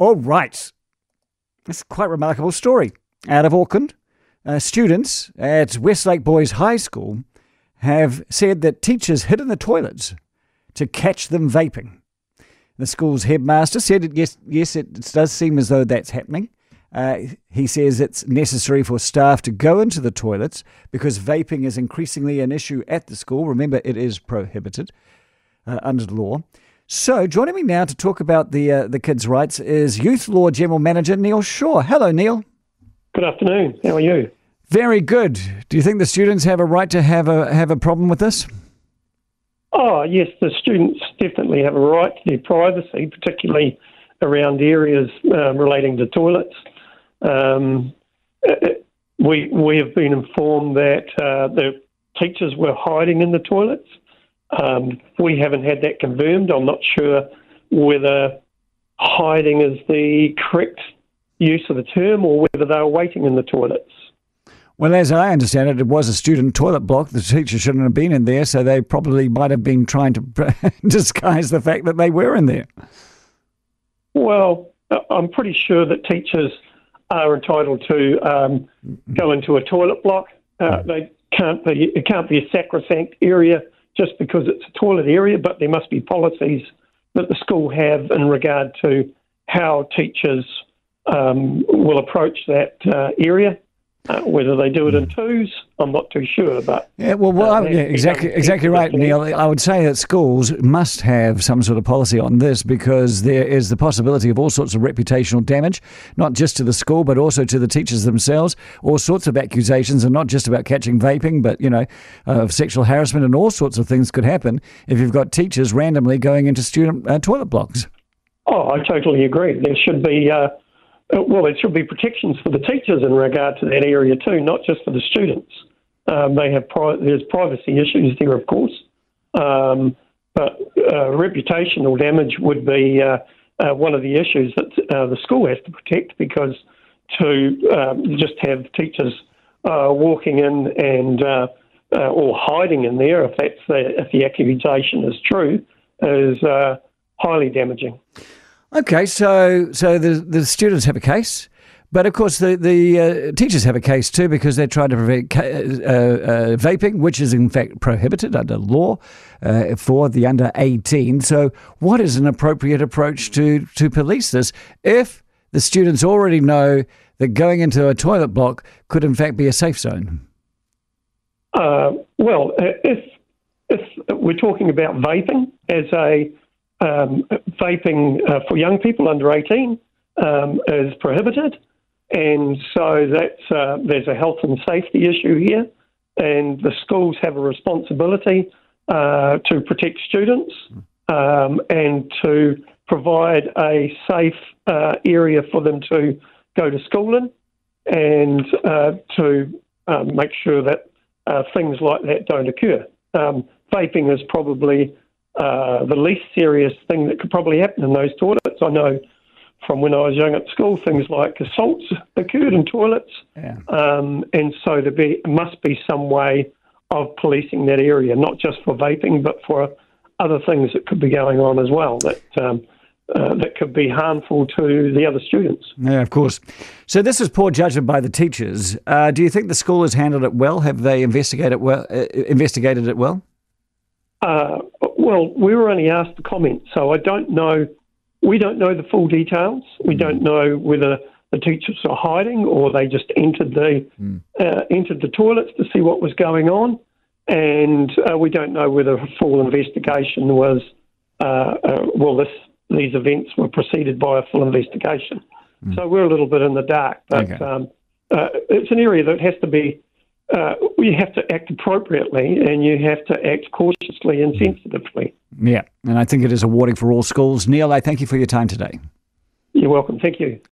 All right. It's quite a remarkable story. Out of Auckland, uh, students at Westlake Boys High School have said that teachers hid in the toilets to catch them vaping. The school's headmaster said, yes, yes, it does seem as though that's happening. Uh, he says it's necessary for staff to go into the toilets because vaping is increasingly an issue at the school. Remember, it is prohibited uh, under the law. So, joining me now to talk about the uh, the kids' rights is Youth Law General Manager Neil Shaw. Hello, Neil. Good afternoon. How are you? Very good. Do you think the students have a right to have a have a problem with this? Oh, yes, the students definitely have a right to their privacy, particularly around areas uh, relating to toilets. Um, uh, we we have been informed that uh, the teachers were hiding in the toilets. Um, we haven't had that confirmed. I'm not sure whether hiding is the correct use of the term or whether they were waiting in the toilets. Well, as I understand it, it was a student toilet block. The teacher shouldn't have been in there, so they probably might have been trying to disguise the fact that they were in there. Well, I'm pretty sure that teachers are entitled to um, go into a toilet block. Uh, they can't be. It can't be a sacrosanct area just because it's a toilet area, but there must be policies that the school have in regard to how teachers um, will approach that uh, area. Uh, whether they do it in twos, I'm not too sure. But yeah, well, well uh, yeah, exactly, exactly right, Neil. I would say that schools must have some sort of policy on this because there is the possibility of all sorts of reputational damage, not just to the school but also to the teachers themselves. All sorts of accusations, and not just about catching vaping, but you know, of sexual harassment and all sorts of things could happen if you've got teachers randomly going into student uh, toilet blocks. Oh, I totally agree. There should be uh, well, there should be protections for the teachers in regard to that area too, not just for the students. Um, they have pri- there's privacy issues there, of course, um, but uh, reputational damage would be uh, uh, one of the issues that uh, the school has to protect because to um, just have teachers walking in and or hiding in there, if that's the, if the accusation is true, is highly damaging. Okay, so so the the students have a case, but of course the the uh, teachers have a case too because they're trying to prevent uh, uh, vaping, which is in fact prohibited under law uh, for the under eighteen. So, what is an appropriate approach to to police this if the students already know that going into a toilet block could in fact be a safe zone? Uh, well, if if we're talking about vaping as a um, vaping uh, for young people under 18 um, is prohibited. And so that's, uh, there's a health and safety issue here. And the schools have a responsibility uh, to protect students um, and to provide a safe uh, area for them to go to school in and uh, to um, make sure that uh, things like that don't occur. Um, vaping is probably uh, the least serious thing that could probably happen in those toilets. I know from when I was young at school, things like assaults occurred in toilets, yeah. um, and so there be, must be some way of policing that area, not just for vaping, but for other things that could be going on as well that um, uh, that could be harmful to the other students. Yeah, of course. So this is poor judgment by the teachers. Uh, do you think the school has handled it well? Have they investigated well? Uh, investigated it well? Uh, well, we were only asked to comment, so I don't know. We don't know the full details. We don't know whether the teachers are hiding or they just entered the mm. uh, entered the toilets to see what was going on, and uh, we don't know whether a full investigation was. Uh, uh well, this these events were preceded by a full investigation, mm. so we're a little bit in the dark. But okay. um, uh, it's an area that has to be uh, you have to act appropriately and you have to act cautiously and sensitively. Yeah, and I think it is a warning for all schools. Neil, I thank you for your time today. You're welcome. Thank you.